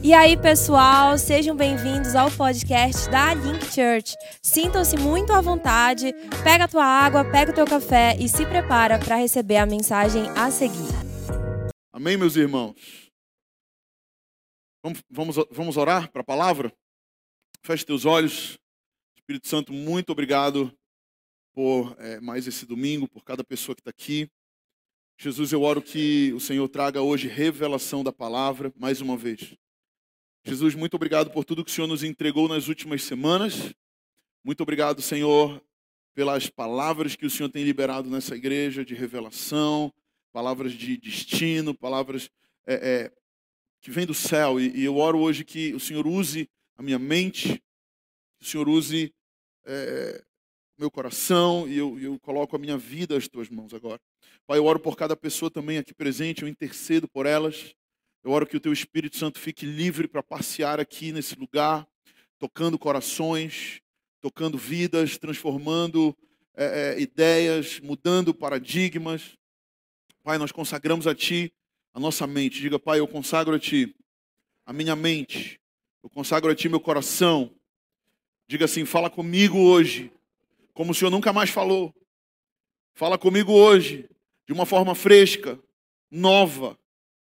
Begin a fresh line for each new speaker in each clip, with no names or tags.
E aí, pessoal, sejam bem-vindos ao podcast da Link Church. Sintam-se muito à vontade, pega a tua água, pega o teu café e se prepara para receber a mensagem a seguir.
Amém, meus irmãos? Vamos, vamos, vamos orar para a palavra? Feche teus olhos. Espírito Santo, muito obrigado por é, mais esse domingo, por cada pessoa que está aqui. Jesus, eu oro que o Senhor traga hoje revelação da palavra, mais uma vez. Jesus, muito obrigado por tudo que o Senhor nos entregou nas últimas semanas. Muito obrigado, Senhor, pelas palavras que o Senhor tem liberado nessa igreja de revelação, palavras de destino, palavras é, é, que vêm do céu. E, e, eu oro hoje que o Senhor use a minha mente, que o Senhor use é, meu coração, e eu, eu coloco a minha vida às tuas mãos agora. Pai, eu oro por cada pessoa também aqui presente, eu intercedo por elas. Eu oro que o teu Espírito Santo fique livre para passear aqui nesse lugar, tocando corações, tocando vidas, transformando é, é, ideias, mudando paradigmas. Pai, nós consagramos a Ti a nossa mente. Diga, Pai, eu consagro a Ti a minha mente. Eu consagro a Ti meu coração. Diga assim, fala comigo hoje, como o Senhor nunca mais falou. Fala comigo hoje, de uma forma fresca, nova,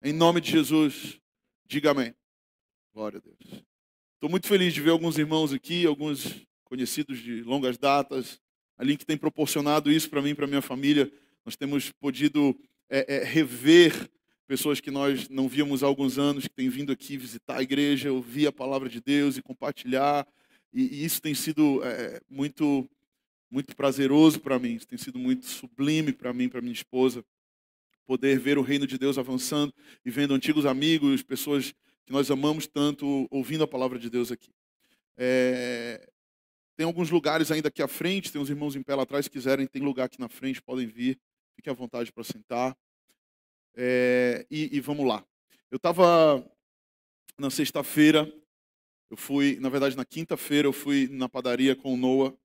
em nome de Jesus, diga amém. Glória a Deus. Estou muito feliz de ver alguns irmãos aqui, alguns conhecidos de longas datas. A Link tem proporcionado isso para mim e para minha família. Nós temos podido é, é, rever pessoas que nós não víamos há alguns anos, que têm vindo aqui visitar a igreja, ouvir a palavra de Deus e compartilhar. E, e isso tem sido é, muito, muito prazeroso para mim, isso tem sido muito sublime para mim, para minha esposa poder ver o reino de Deus avançando e vendo antigos amigos, pessoas que nós amamos tanto, ouvindo a palavra de Deus aqui. É... Tem alguns lugares ainda aqui à frente, tem uns irmãos em pé lá atrás, se quiserem, tem lugar aqui na frente, podem vir, fiquem à vontade para sentar. É... E, e, vamos lá. Eu estava na sexta-feira, eu fui, na verdade, na quinta-feira, eu fui na padaria com o Noah.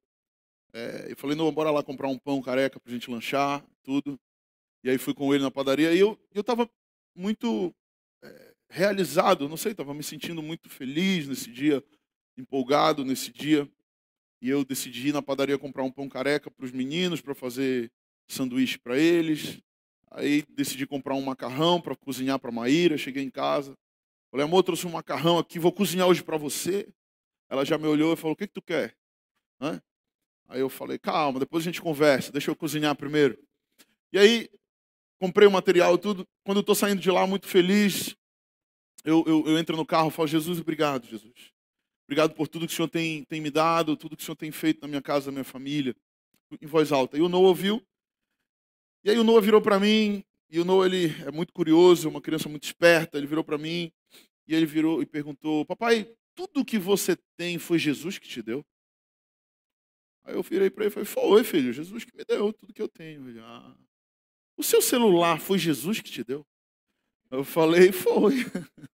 É... eu falei, Noah, bora lá comprar um pão careca para a gente lanchar, tudo. E aí fui com ele na padaria e eu estava muito é, realizado, não sei, estava me sentindo muito feliz nesse dia, empolgado nesse dia. E eu decidi ir na padaria comprar um pão careca para os meninos, para fazer sanduíche para eles. Aí decidi comprar um macarrão para cozinhar para a Maíra. Cheguei em casa. Falei, amor, trouxe um macarrão aqui, vou cozinhar hoje para você. Ela já me olhou e falou, o que, que tu quer? Aí eu falei, calma, depois a gente conversa, deixa eu cozinhar primeiro. E aí comprei o material tudo. Quando eu estou saindo de lá muito feliz, eu, eu, eu, entro no carro e falo, Jesus, obrigado, Jesus. Obrigado por tudo que o Senhor tem, tem me dado, tudo que o Senhor tem feito na minha casa, na minha família, em voz alta. E o Noah ouviu. E aí o Noah virou para mim, e o Noah ele é muito curioso, é uma criança muito esperta, ele virou para mim, e ele virou e perguntou, papai, tudo que você tem foi Jesus que te deu? Aí eu virei para ele e falei, foi, filho, Jesus que me deu tudo que eu tenho. Ele, ah, o seu celular foi Jesus que te deu? Eu falei, foi.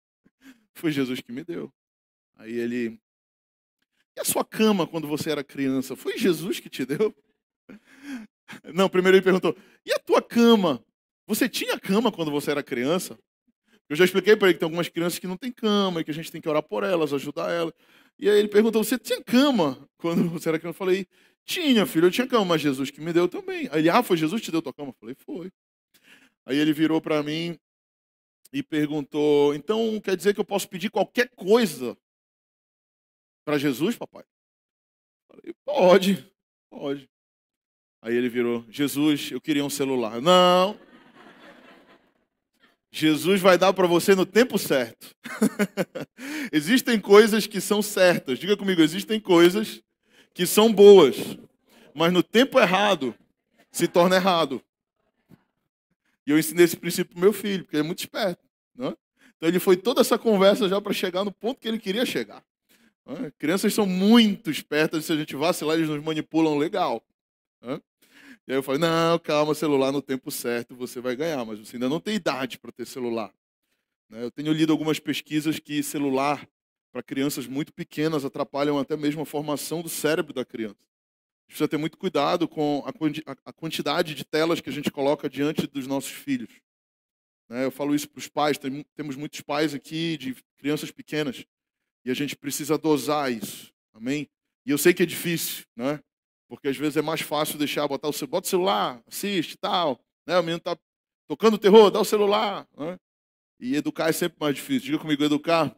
foi Jesus que me deu. Aí ele. E a sua cama quando você era criança? Foi Jesus que te deu? Não, primeiro ele perguntou: e a tua cama? Você tinha cama quando você era criança? Eu já expliquei para ele que tem algumas crianças que não têm cama e que a gente tem que orar por elas, ajudar elas. E aí ele perguntou: você tinha cama quando você era criança? Eu falei: tinha, filho, eu tinha cama, mas Jesus que me deu também. Aí ele, ah, foi Jesus que te deu tua cama? Eu falei, foi. Aí ele virou para mim e perguntou: então quer dizer que eu posso pedir qualquer coisa para Jesus, papai? Eu falei, pode, pode. Aí ele virou: Jesus, eu queria um celular. Não. Jesus vai dar para você no tempo certo. existem coisas que são certas. Diga comigo, existem coisas que são boas, mas no tempo errado se torna errado. E eu ensinei esse princípio para meu filho, porque ele é muito esperto. Né? Então ele foi toda essa conversa já para chegar no ponto que ele queria chegar. Né? Crianças são muito espertas, se a gente vacilar, eles nos manipulam legal. Né? E aí eu falei, não, calma, celular no tempo certo você vai ganhar, mas você ainda não tem idade para ter celular. Né? Eu tenho lido algumas pesquisas que celular para crianças muito pequenas atrapalham até mesmo a formação do cérebro da criança. A gente precisa ter muito cuidado com a quantidade de telas que a gente coloca diante dos nossos filhos. Né? Eu falo isso para os pais, tem, temos muitos pais aqui de crianças pequenas e a gente precisa dosar isso, amém? E eu sei que é difícil, né? Porque às vezes é mais fácil deixar, botar o, bota o celular, assiste tal, né? O menino está tocando terror, dá o celular, né? E educar é sempre mais difícil. Diga comigo, educar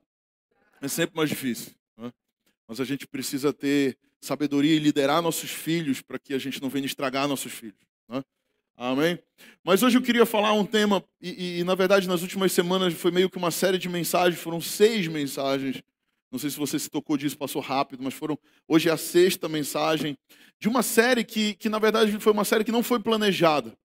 é sempre mais difícil. Né? Mas a gente precisa ter sabedoria e liderar nossos filhos para que a gente não venha estragar nossos filhos. Né? Amém? Mas hoje eu queria falar um tema, e, e, na verdade nas últimas semanas foi meio que uma série de mensagens, foram seis mensagens. Não sei se você se tocou disso, passou rápido, mas foram. Hoje é a sexta mensagem de uma série que, que na verdade, foi uma série que não foi planejada.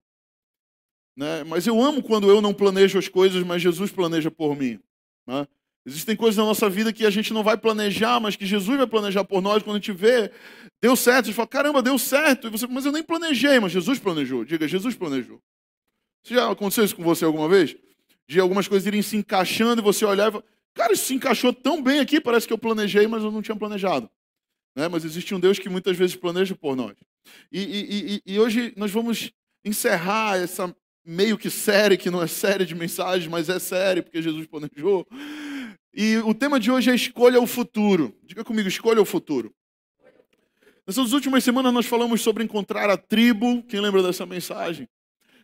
Né? Mas eu amo quando eu não planejo as coisas, mas Jesus planeja por mim. Né? Existem coisas na nossa vida que a gente não vai planejar, mas que Jesus vai planejar por nós. Quando a gente vê, deu certo, a gente fala, caramba, deu certo. E você, mas eu nem planejei, mas Jesus planejou. Diga, Jesus planejou. Já aconteceu isso com você alguma vez? De algumas coisas irem se encaixando e você olhar e falar, cara, isso se encaixou tão bem aqui, parece que eu planejei, mas eu não tinha planejado. Né? Mas existe um Deus que muitas vezes planeja por nós. E, e, e, e hoje nós vamos encerrar essa meio que série, que não é série de mensagens, mas é série, porque Jesus planejou. E o tema de hoje é escolha o futuro. Diga comigo, escolha o futuro. Nessas últimas semanas nós falamos sobre encontrar a tribo. Quem lembra dessa mensagem?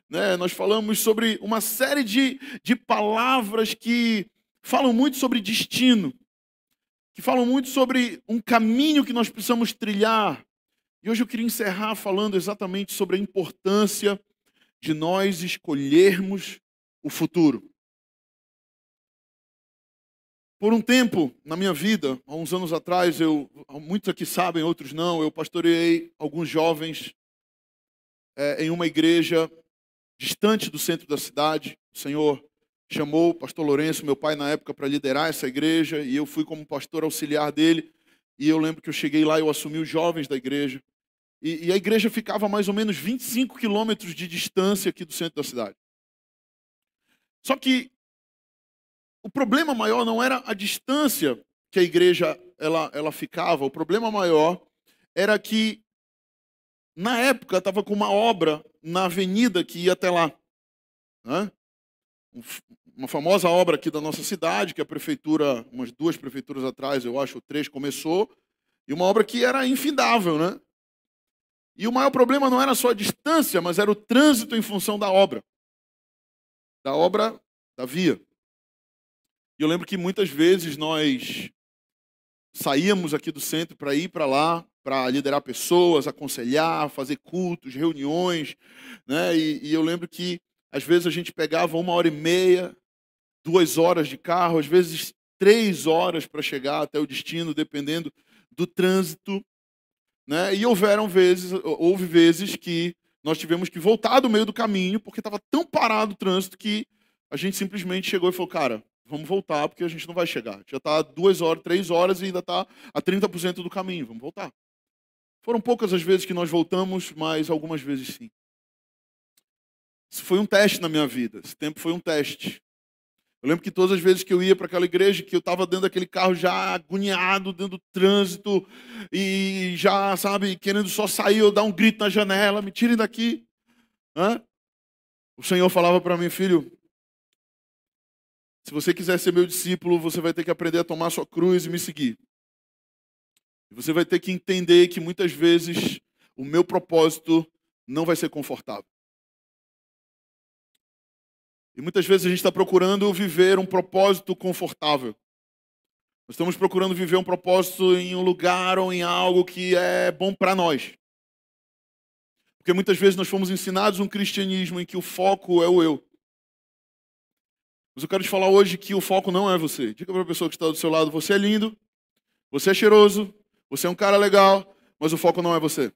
Né? Nós falamos sobre uma série de, de palavras que falam muito sobre destino, que falam muito sobre um caminho que nós precisamos trilhar. E hoje eu queria encerrar falando exatamente sobre a importância de nós escolhermos o futuro. Por um tempo na minha vida, há uns anos atrás, eu, muitos aqui sabem, outros não, eu pastoreei alguns jovens é, em uma igreja distante do centro da cidade. O Senhor chamou o pastor Lourenço, meu pai na época, para liderar essa igreja, e eu fui como pastor auxiliar dele. E eu lembro que eu cheguei lá, eu assumi os jovens da igreja. E, e a igreja ficava a mais ou menos 25 quilômetros de distância aqui do centro da cidade. Só que o problema maior não era a distância que a igreja ela, ela ficava, o problema maior era que, na época, estava com uma obra na avenida que ia até lá. Né? Uma famosa obra aqui da nossa cidade, que a prefeitura, umas duas prefeituras atrás, eu acho, três, começou, e uma obra que era infindável, né? E o maior problema não era só a distância, mas era o trânsito em função da obra. Da obra da via. E eu lembro que muitas vezes nós saíamos aqui do centro para ir para lá, para liderar pessoas, aconselhar, fazer cultos, reuniões, né? E, e, eu lembro que às vezes a gente pegava uma hora e meia, duas horas de carro, às vezes três horas para chegar até o destino, dependendo do trânsito, né? E houveram vezes, houve vezes que nós tivemos que voltar do meio do caminho porque estava tão parado o trânsito que a gente simplesmente chegou e falou, cara, vamos voltar porque a gente não vai chegar. Já está duas horas, três horas e ainda está a 30% do caminho. Vamos voltar. Foram poucas as vezes que nós voltamos, mas algumas vezes sim. Isso foi um teste na minha vida. Esse tempo foi um teste. Eu lembro que todas as vezes que eu ia para aquela igreja, que eu estava dentro daquele carro já agoniado, dentro do trânsito, e já, sabe, querendo só sair, eu dar um grito na janela, me tirem daqui. Hã? O Senhor falava para mim, filho, se você quiser ser meu discípulo, você vai ter que aprender a tomar sua cruz e me seguir. Você vai ter que entender que muitas vezes o meu propósito não vai ser confortável. E muitas vezes a gente está procurando viver um propósito confortável. Nós estamos procurando viver um propósito em um lugar ou em algo que é bom para nós. Porque muitas vezes nós fomos ensinados um cristianismo em que o foco é o eu. Mas eu quero te falar hoje que o foco não é você. Diga para a pessoa que está do seu lado: você é lindo, você é cheiroso, você é um cara legal, mas o foco não é você.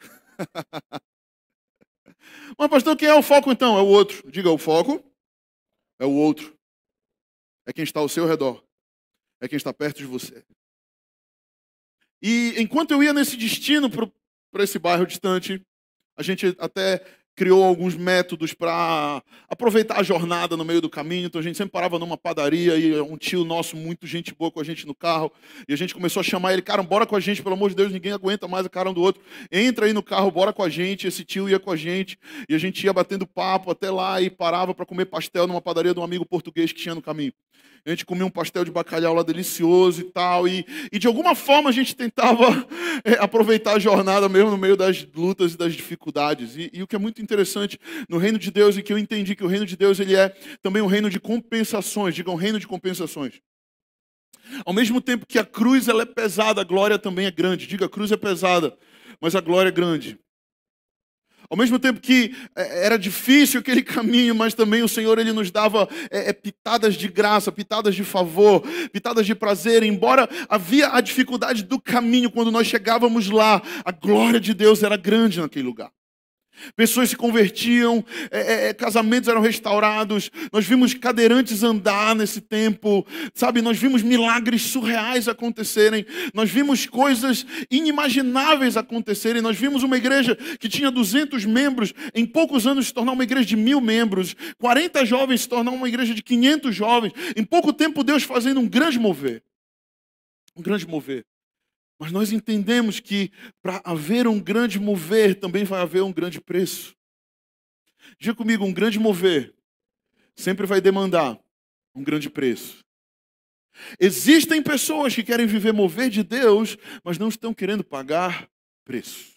mas, pastor, quem é o foco então? É o outro. Diga: o foco é o outro. É quem está ao seu redor. É quem está perto de você. E enquanto eu ia nesse destino para esse bairro distante, a gente até criou alguns métodos para aproveitar a jornada no meio do caminho. Então a gente sempre parava numa padaria e um tio nosso, muito gente boa com a gente no carro. E a gente começou a chamar ele, cara, bora com a gente, pelo amor de Deus, ninguém aguenta mais a cara um do outro. Entra aí no carro, bora com a gente. Esse tio ia com a gente. E a gente ia batendo papo até lá e parava para comer pastel numa padaria de um amigo português que tinha no caminho. A gente comia um pastel de bacalhau lá delicioso e tal. E, e de alguma forma a gente tentava é, aproveitar a jornada mesmo no meio das lutas e das dificuldades. E, e, o que é muito interessante no reino de Deus e que eu entendi que o reino de Deus ele é também um reino de compensações. Diga um reino de compensações. Ao mesmo tempo que a cruz ela é pesada, a glória também é grande. Diga, a cruz é pesada, mas a glória é grande. Ao mesmo tempo que é, era difícil aquele caminho, mas também o Senhor ele nos dava é, é, pitadas de graça, pitadas de favor, pitadas de prazer. Embora havia a dificuldade do caminho, quando nós chegávamos lá, a glória de Deus era grande naquele lugar. Pessoas se convertiam, é, é, é, casamentos eram restaurados, nós vimos cadeirantes andar nesse tempo, sabe? Nós vimos milagres surreais acontecerem, nós vimos coisas inimagináveis acontecerem. Nós vimos uma igreja que tinha 200 membros, em poucos anos se tornar uma igreja de mil membros, 40 jovens se tornar uma igreja de 500 jovens. Em pouco tempo, Deus fazendo um grande mover. Um grande mover. Mas nós entendemos que para haver um grande mover também vai haver um grande preço. Diga comigo, um grande mover sempre vai demandar um grande preço. Existem pessoas que querem viver mover de Deus, mas não estão querendo pagar preço.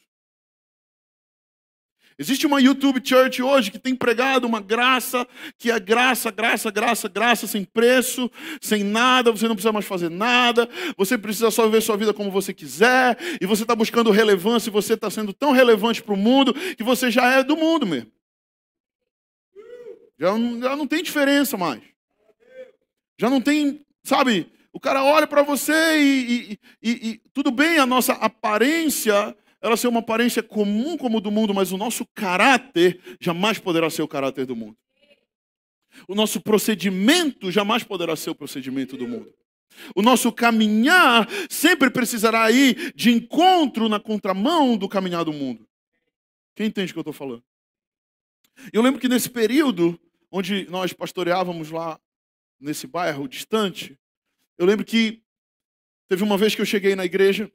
Existe uma YouTube Church hoje que tem pregado uma graça, que é graça, graça, graça, graça, sem preço, sem nada, você não precisa mais fazer nada, você precisa só viver sua vida como você quiser, e você está buscando relevância, e você está sendo tão relevante para o mundo que você já é do mundo mesmo. Já, já não tem diferença mais. Já não tem, sabe, o cara olha para você e, e, e, e tudo bem, a nossa aparência ela ser uma aparência comum como do mundo, mas o nosso caráter jamais poderá ser o caráter do mundo. O nosso procedimento jamais poderá ser o procedimento do mundo. O nosso caminhar sempre precisará ir de encontro na contramão do caminhar do mundo. Quem entende o que eu estou falando? Eu lembro que nesse período, onde nós pastoreávamos lá nesse bairro distante, eu lembro que teve uma vez que eu cheguei na igreja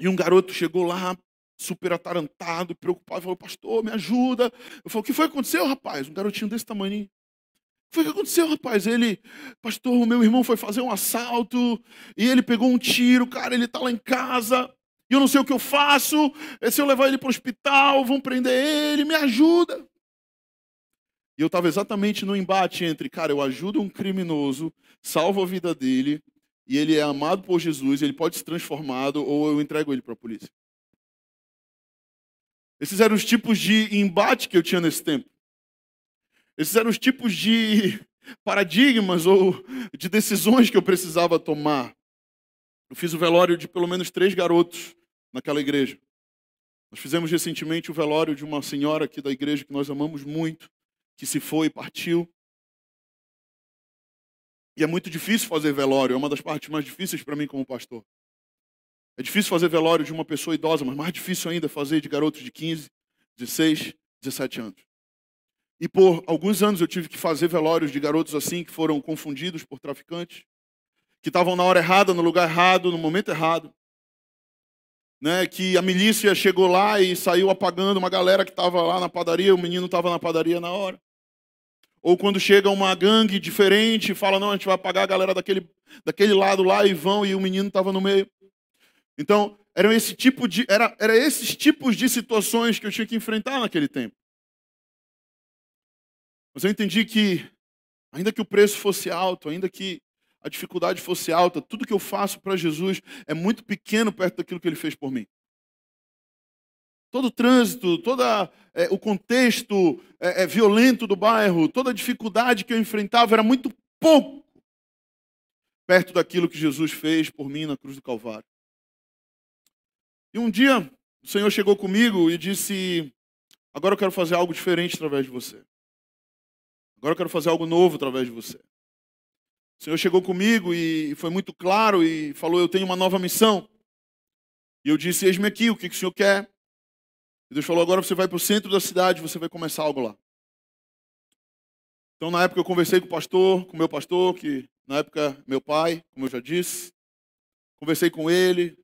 e um garoto chegou lá, super atarantado, preocupado, falou: Pastor, me ajuda. Eu falei: O que foi que aconteceu, rapaz? Um garotinho desse tamanho. O que foi que aconteceu, rapaz? Ele, pastor, o meu irmão foi fazer um assalto e ele pegou um tiro, cara, ele está lá em casa. E eu não sei o que eu faço. Se eu levar ele para o hospital, vão prender ele, me ajuda. E eu estava exatamente no embate entre, cara, eu ajudo um criminoso, salvo a vida dele, e ele é amado por Jesus, ele pode ser transformado ou eu entrego ele para a polícia. Esses eram os tipos de embate que eu tinha nesse tempo. Esses eram os tipos de paradigmas ou de decisões que eu precisava tomar. Eu fiz o velório de pelo menos três garotos naquela igreja. Nós fizemos recentemente o velório de uma senhora aqui da igreja que nós amamos muito, que se foi e partiu. E é muito difícil fazer velório, é uma das partes mais difíceis para mim como pastor. É difícil fazer velório de uma pessoa idosa, mas mais difícil ainda é fazer de garotos de 15, 16, 17 anos. E por alguns anos eu tive que fazer velórios de garotos assim que foram confundidos por traficantes, que estavam na hora errada, no lugar errado, no momento errado. Né, que a milícia chegou lá e saiu apagando uma galera que estava lá na padaria, o menino estava na padaria na hora. Ou quando chega uma gangue diferente e fala, não, a gente vai apagar a galera daquele, daquele lado lá e vão, e o menino estava no meio. Então, eram esse tipo de, era, era esses tipos de situações que eu tinha que enfrentar naquele tempo. Mas eu entendi que, ainda que o preço fosse alto, ainda que a dificuldade fosse alta, tudo que eu faço para Jesus é muito pequeno perto daquilo que ele fez por mim. Todo o trânsito, todo é, o contexto é, é, violento do bairro, toda a dificuldade que eu enfrentava era muito pouco perto daquilo que Jesus fez por mim na cruz do Calvário. E um dia o Senhor chegou comigo e disse: Agora eu quero fazer algo diferente através de você. Agora eu quero fazer algo novo através de você. O Senhor chegou comigo e foi muito claro e falou: Eu tenho uma nova missão. E eu disse: Eis-me aqui, o que, que o Senhor quer? E Deus falou: agora você vai para o centro da cidade, você vai começar algo lá. Então, na época, eu conversei com o pastor, com o meu pastor, que na época, meu pai, como eu já disse. Conversei com ele.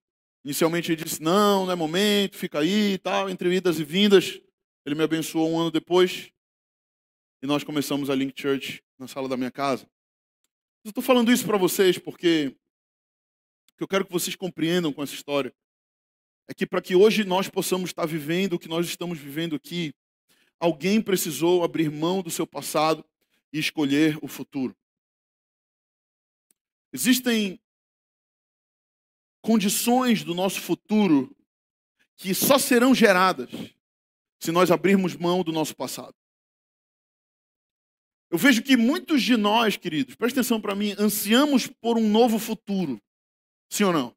Inicialmente, ele disse: não, não é momento, fica aí e tal. Entre idas e vindas, ele me abençoou um ano depois. E nós começamos a Link Church na sala da minha casa. Eu estou falando isso para vocês porque que eu quero que vocês compreendam com essa história é que para que hoje nós possamos estar vivendo o que nós estamos vivendo aqui, alguém precisou abrir mão do seu passado e escolher o futuro. Existem condições do nosso futuro que só serão geradas se nós abrirmos mão do nosso passado. Eu vejo que muitos de nós, queridos, presta atenção para mim, ansiamos por um novo futuro. Sim ou não?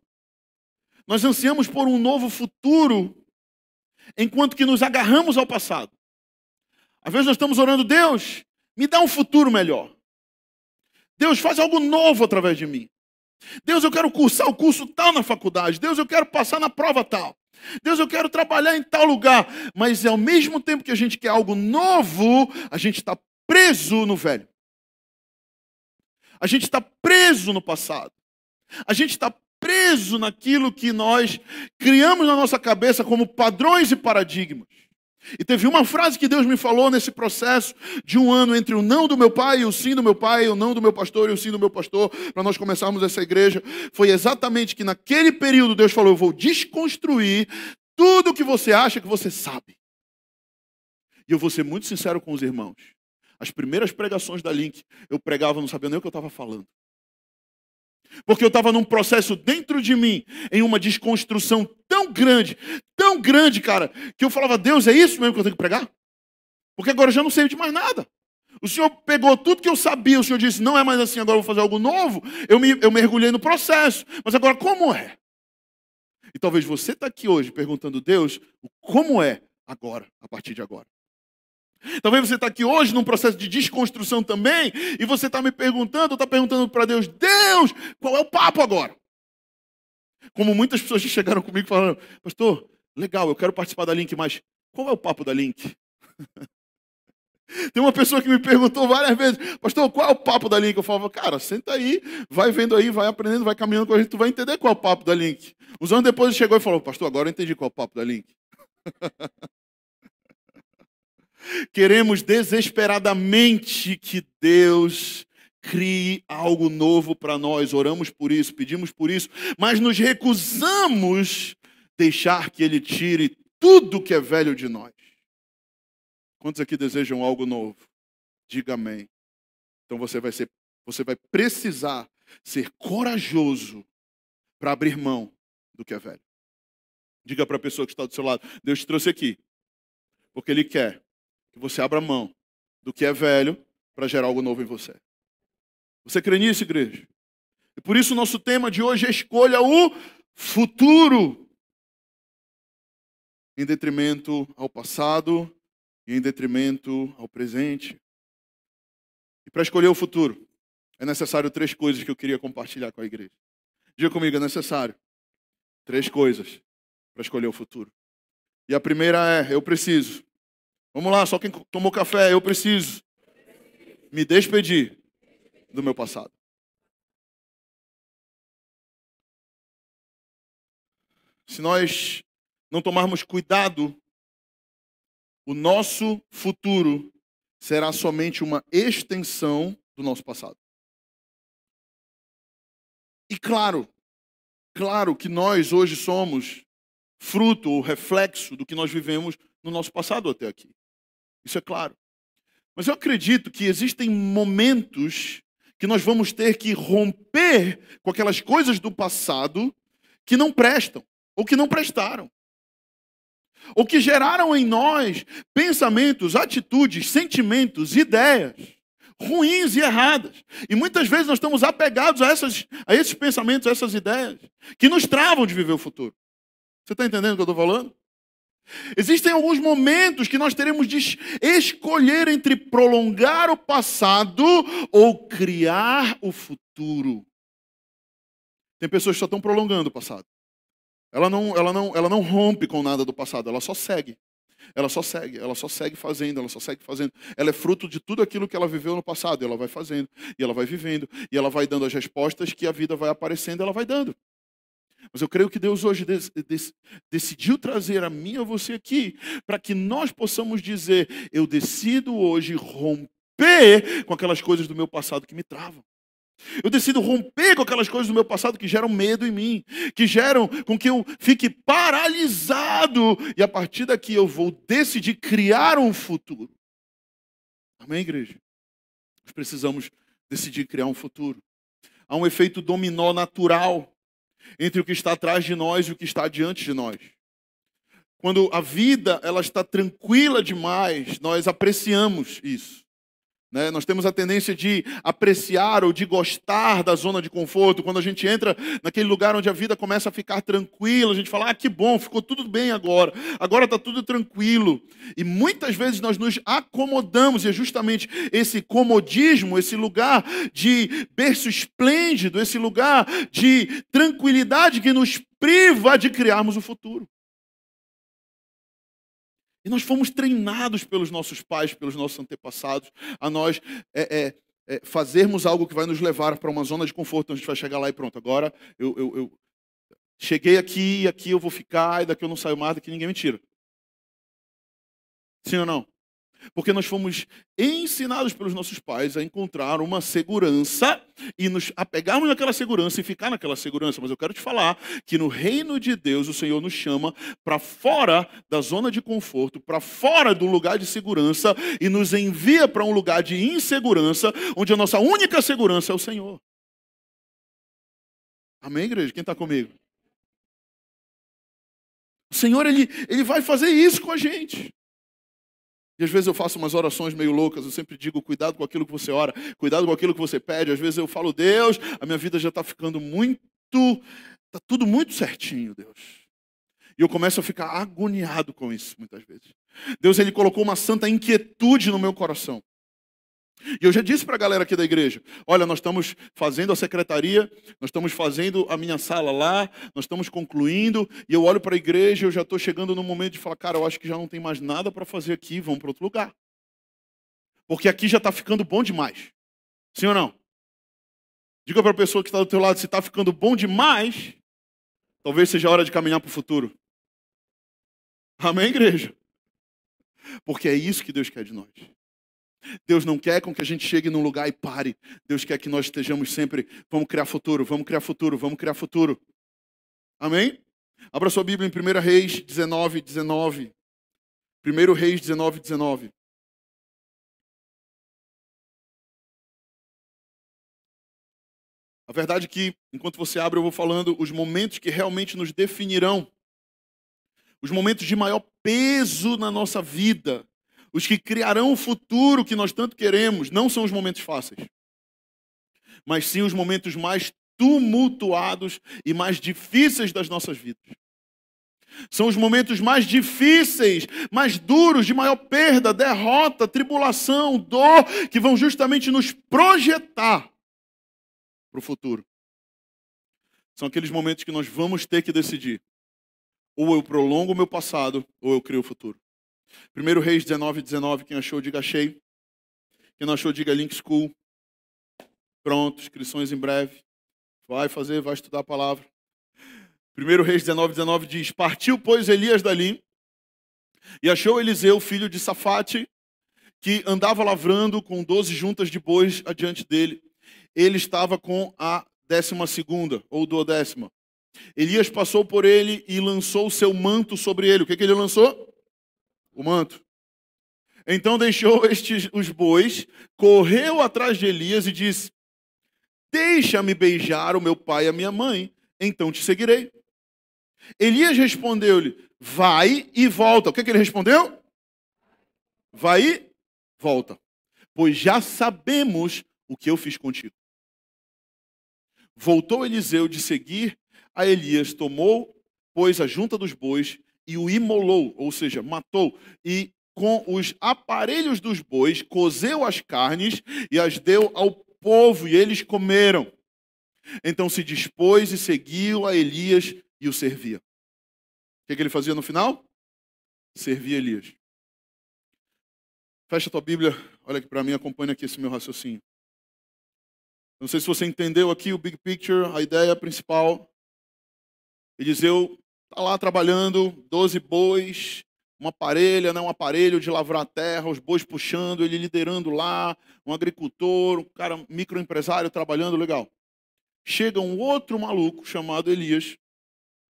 Nós ansiamos por um novo futuro, enquanto que nos agarramos ao passado. Às vezes nós estamos orando, Deus, me dá um futuro melhor. Deus, faz algo novo através de mim. Deus, eu quero cursar o curso tal na faculdade. Deus, eu quero passar na prova tal. Deus, eu quero trabalhar em tal lugar. Mas ao mesmo tempo que a gente quer algo novo, a gente está preso no velho. A gente está preso no passado. A gente está preso naquilo que nós criamos na nossa cabeça como padrões e paradigmas. E teve uma frase que Deus me falou nesse processo de um ano entre o não do meu pai e o sim do meu pai, o não do meu pastor e o sim do meu pastor, para nós começarmos essa igreja, foi exatamente que naquele período Deus falou: Eu vou desconstruir tudo o que você acha que você sabe. E eu vou ser muito sincero com os irmãos. As primeiras pregações da Link, eu pregava, não sabia nem o que eu estava falando. Porque eu estava num processo dentro de mim, em uma desconstrução tão grande, tão grande, cara, que eu falava, Deus, é isso mesmo que eu tenho que pregar? Porque agora eu já não sei de mais nada. O Senhor pegou tudo que eu sabia, o Senhor disse, não é mais assim, agora eu vou fazer algo novo. Eu, me, eu mergulhei no processo. Mas agora, como é? E talvez você está aqui hoje perguntando, Deus, como é agora, a partir de agora? Talvez você está aqui hoje num processo de desconstrução também, e você está me perguntando, está perguntando para Deus, Deus, qual é o papo agora? Como muitas pessoas que chegaram comigo falando, pastor, legal, eu quero participar da Link, mas qual é o papo da Link? Tem uma pessoa que me perguntou várias vezes, pastor, qual é o papo da Link? Eu falava, cara, senta aí, vai vendo aí, vai aprendendo, vai caminhando com a gente, tu vai entender qual é o papo da Link. Uns anos depois ele chegou e falou, pastor, agora eu entendi qual é o papo da Link. Queremos desesperadamente que Deus crie algo novo para nós. Oramos por isso, pedimos por isso, mas nos recusamos deixar que Ele tire tudo que é velho de nós. Quantos aqui desejam algo novo? Diga amém. Então você vai ser, você vai precisar ser corajoso para abrir mão do que é velho. Diga para a pessoa que está do seu lado: Deus te trouxe aqui, porque Ele quer que você abra mão do que é velho para gerar algo novo em você. Você crê nisso, igreja? E por isso o nosso tema de hoje é escolha o futuro. Em detrimento ao passado e em detrimento ao presente. E para escolher o futuro, é necessário três coisas que eu queria compartilhar com a igreja. Diga comigo, é necessário três coisas para escolher o futuro. E a primeira é: eu preciso Vamos lá, só quem tomou café, eu preciso me despedir do meu passado. Se nós não tomarmos cuidado, o nosso futuro será somente uma extensão do nosso passado. E claro, claro que nós hoje somos fruto ou reflexo do que nós vivemos no nosso passado até aqui. Isso é claro. Mas eu acredito que existem momentos que nós vamos ter que romper com aquelas coisas do passado que não prestam ou que não prestaram. Ou que geraram em nós pensamentos, atitudes, sentimentos, ideias ruins e erradas. E muitas vezes nós estamos apegados a, essas, a esses pensamentos, a essas ideias, que nos travam de viver o futuro. Você está entendendo o que eu estou falando? Existem alguns momentos que nós teremos de escolher entre prolongar o passado ou criar o futuro. Tem pessoas que só estão prolongando o passado. Ela não, ela, não, ela não rompe com nada do passado, ela só segue. Ela só segue, ela só segue fazendo, ela só segue fazendo. Ela é fruto de tudo aquilo que ela viveu no passado. E ela vai fazendo, e ela vai vivendo, e ela vai dando as respostas que a vida vai aparecendo, ela vai dando. Mas eu creio que Deus hoje decidiu trazer a mim e a você aqui para que nós possamos dizer: eu decido hoje romper com aquelas coisas do meu passado que me travam. Eu decido romper com aquelas coisas do meu passado que geram medo em mim, que geram com que eu fique paralisado. E a partir daqui eu vou decidir criar um futuro. Amém, igreja? Nós precisamos decidir criar um futuro. Há um efeito dominó natural entre o que está atrás de nós e o que está diante de nós. Quando a vida ela está tranquila demais, nós apreciamos isso. Né? Nós temos a tendência de apreciar ou de gostar da zona de conforto. Quando a gente entra naquele lugar onde a vida começa a ficar tranquila, a gente fala: ah, que bom, ficou tudo bem agora, agora está tudo tranquilo. E muitas vezes nós nos acomodamos, e é justamente esse comodismo, esse lugar de berço esplêndido, esse lugar de tranquilidade que nos priva de criarmos o futuro. E nós fomos treinados pelos nossos pais, pelos nossos antepassados, a nós é, é, é, fazermos algo que vai nos levar para uma zona de conforto. Então a gente vai chegar lá e pronto, agora eu, eu, eu cheguei aqui, aqui eu vou ficar, e daqui eu não saio mais, daqui ninguém me tira. Sim ou não? Porque nós fomos ensinados pelos nossos pais a encontrar uma segurança e nos apegarmos naquela segurança e ficar naquela segurança. Mas eu quero te falar que no reino de Deus o Senhor nos chama para fora da zona de conforto, para fora do lugar de segurança e nos envia para um lugar de insegurança, onde a nossa única segurança é o Senhor. Amém, igreja? Quem está comigo? O Senhor, ele, ele vai fazer isso com a gente. E às vezes eu faço umas orações meio loucas, eu sempre digo, cuidado com aquilo que você ora, cuidado com aquilo que você pede. Às vezes eu falo, Deus, a minha vida já está ficando muito, está tudo muito certinho, Deus. E eu começo a ficar agoniado com isso, muitas vezes. Deus, Ele colocou uma santa inquietude no meu coração. E eu já disse para a galera aqui da igreja: olha, nós estamos fazendo a secretaria, nós estamos fazendo a minha sala lá, nós estamos concluindo, e eu olho para a igreja, eu já estou chegando no momento de falar, cara, eu acho que já não tem mais nada para fazer aqui, vamos para outro lugar. Porque aqui já está ficando bom demais. Sim ou não? Diga para a pessoa que está do teu lado, se está ficando bom demais, talvez seja a hora de caminhar para o futuro. Amém, igreja? Porque é isso que Deus quer de nós. Deus não quer com que a gente chegue num lugar e pare. Deus quer que nós estejamos sempre, vamos criar futuro, vamos criar futuro, vamos criar futuro. Amém? Abra sua Bíblia em 1 Reis 19, 19. 1 Reis 19, 19. A verdade é que, enquanto você abre, eu vou falando os momentos que realmente nos definirão. Os momentos de maior peso na nossa vida os que criarão o futuro que nós tanto queremos, não são os momentos fáceis, mas sim os momentos mais tumultuados e mais difíceis das nossas vidas. São os momentos mais difíceis, mais duros, de maior perda, derrota, tribulação, dor, que vão justamente nos projetar para o futuro. São aqueles momentos que nós vamos ter que decidir: ou eu prolongo o meu passado, ou eu crio o futuro. 1 Reis 19, 19, quem achou, diga achei. Quem não achou, diga Link School. Pronto, inscrições em breve. Vai fazer, vai estudar a palavra. 1 Reis 19, 19 diz: Partiu, pois, Elias dali e achou Eliseu, filho de Safate, que andava lavrando com doze juntas de bois adiante dele. Ele estava com a décima segunda, ou duodécima. Elias passou por ele e lançou o seu manto sobre ele. O que, que ele lançou? O manto. Então deixou estes os bois, correu atrás de Elias e disse: Deixa-me beijar o meu pai e a minha mãe, então te seguirei. Elias respondeu-lhe: Vai e volta. O que, que ele respondeu? Vai e volta, pois já sabemos o que eu fiz contigo. Voltou Eliseu de seguir a Elias, tomou, pois, a junta dos bois e o imolou, ou seja, matou, e com os aparelhos dos bois cozeu as carnes e as deu ao povo, e eles comeram. Então se dispôs e seguiu a Elias e o servia. O que, que ele fazia no final? servir Elias. Fecha tua Bíblia, olha aqui para mim, acompanha aqui esse meu raciocínio. Não sei se você entendeu aqui o big picture, a ideia principal. Eliseu lá trabalhando, 12 bois, uma parelha, né, um aparelho de lavrar terra, os bois puxando, ele liderando lá, um agricultor, um cara microempresário trabalhando, legal. Chega um outro maluco chamado Elias,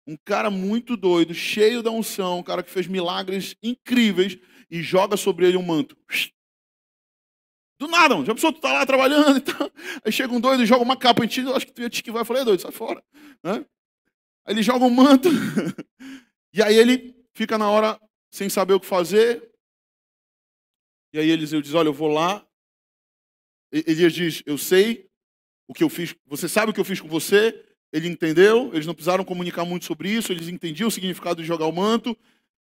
um cara muito doido, cheio da unção, um cara que fez milagres incríveis e joga sobre ele um manto. Do nada, já pensou, tu tá lá trabalhando e tal. Aí chega um doido e joga uma capa em ti, eu acho que tu ia te esquivar. Eu falei, é doido, sai fora. Né? Ele joga um manto. e aí ele fica na hora sem saber o que fazer. E aí Eliseu diz: Olha, eu vou lá. Elias diz: Eu sei o que eu fiz. Você sabe o que eu fiz com você? Ele entendeu. Eles não precisaram comunicar muito sobre isso. Eles entendiam o significado de jogar o manto.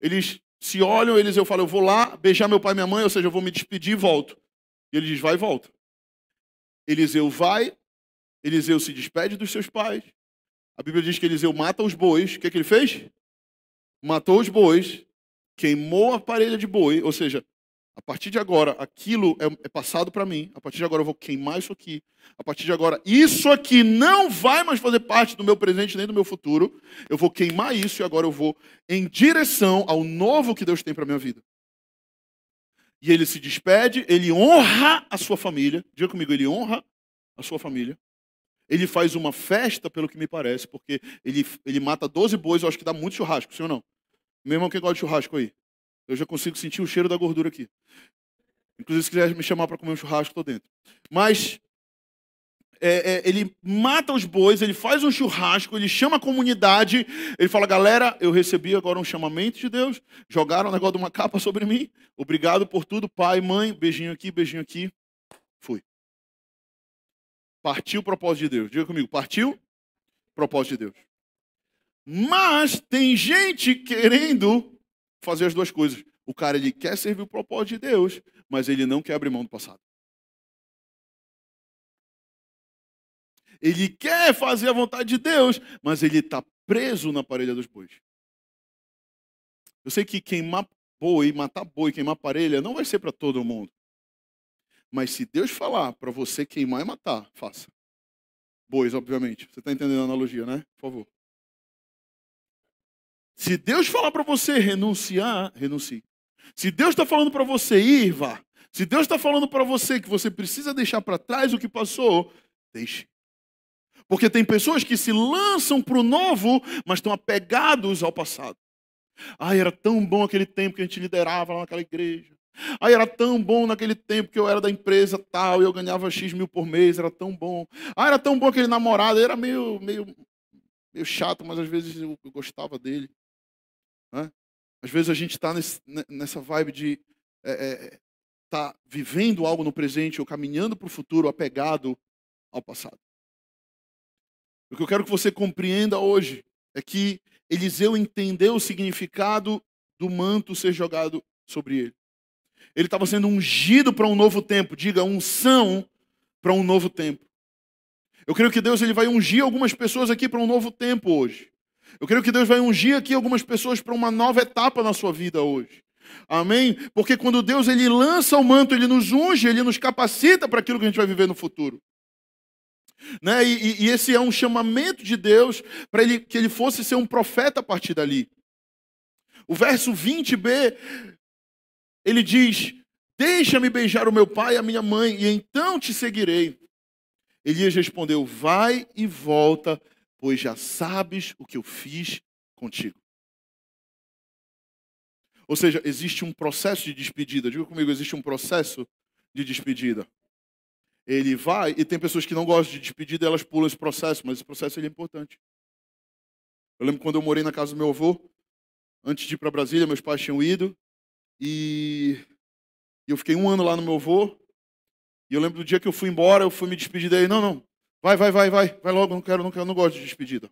Eles se olham. Eliseu fala: Eu vou lá beijar meu pai e minha mãe, ou seja, eu vou me despedir e volto. E ele diz: Vai e volta. Eliseu vai. Eliseu se despede dos seus pais. A Bíblia diz que Eliseu mata os bois. O que, é que ele fez? Matou os bois queimou a parelha de boi, ou seja, a partir de agora, aquilo é, é passado para mim. A partir de agora, eu vou queimar isso aqui. A partir de agora, isso aqui não vai mais fazer parte do meu presente nem do meu futuro. Eu vou queimar isso e agora eu vou em direção ao novo que Deus tem para minha vida. E ele se despede, ele honra a sua família. Diga comigo, ele honra a sua família. Ele faz uma festa, pelo que me parece, porque ele, ele mata 12 bois, eu acho que dá muito churrasco, sim ou não? Meu irmão que gosta de churrasco aí. Eu já consigo sentir o cheiro da gordura aqui. Inclusive, se quiser me chamar para comer um churrasco, estou dentro. Mas é, é, ele mata os bois, ele faz um churrasco, ele chama a comunidade, ele fala: galera, eu recebi agora um chamamento de Deus, jogaram um negócio de uma capa sobre mim, obrigado por tudo, pai, mãe, beijinho aqui, beijinho aqui. Fui. Partiu o propósito de Deus. Diga comigo: partiu o propósito de Deus. Mas tem gente querendo fazer as duas coisas. O cara ele quer servir o propósito de Deus, mas ele não quer abrir mão do passado. Ele quer fazer a vontade de Deus, mas ele está preso na parelha dos bois. Eu sei que queimar boi, matar boi, queimar parelha, não vai ser para todo mundo. Mas se Deus falar para você queimar e matar, faça. Bois, obviamente. Você está entendendo a analogia, né? Por favor. Se Deus falar para você renunciar, renuncie. Se Deus está falando para você ir, vá. Se Deus está falando para você que você precisa deixar para trás o que passou, deixe. Porque tem pessoas que se lançam para o novo, mas estão apegados ao passado. Ai, era tão bom aquele tempo que a gente liderava lá naquela igreja. Ai, era tão bom naquele tempo que eu era da empresa tal e eu ganhava X mil por mês, era tão bom. Ah, era tão bom aquele namorado, era meio, meio, meio chato, mas às vezes eu, eu gostava dele. Né? Às vezes a gente está nessa vibe de estar é, é, tá vivendo algo no presente ou caminhando para o futuro apegado ao passado. O que eu quero que você compreenda hoje é que Eliseu entendeu o significado do manto ser jogado sobre ele. Ele estava sendo ungido para um novo tempo, diga, unção para um novo tempo. Eu creio que Deus ele vai ungir algumas pessoas aqui para um novo tempo hoje. Eu creio que Deus vai ungir aqui algumas pessoas para uma nova etapa na sua vida hoje. Amém? Porque quando Deus ele lança o manto, ele nos unge, ele nos capacita para aquilo que a gente vai viver no futuro. Né? E, e esse é um chamamento de Deus para ele, que ele fosse ser um profeta a partir dali. O verso 20b, ele diz: Deixa-me beijar o meu pai e a minha mãe, e então te seguirei. Elias respondeu: Vai e volta pois já sabes o que eu fiz contigo. Ou seja, existe um processo de despedida. Diga comigo, existe um processo de despedida. Ele vai, e tem pessoas que não gostam de despedida, elas pulam esse processo, mas esse processo é importante. Eu lembro quando eu morei na casa do meu avô, antes de ir para Brasília, meus pais tinham ido, e eu fiquei um ano lá no meu avô, e eu lembro do dia que eu fui embora, eu fui me despedir dele, não, não, Vai, vai, vai, vai, vai logo, não quero, não quero, não gosto de despedida.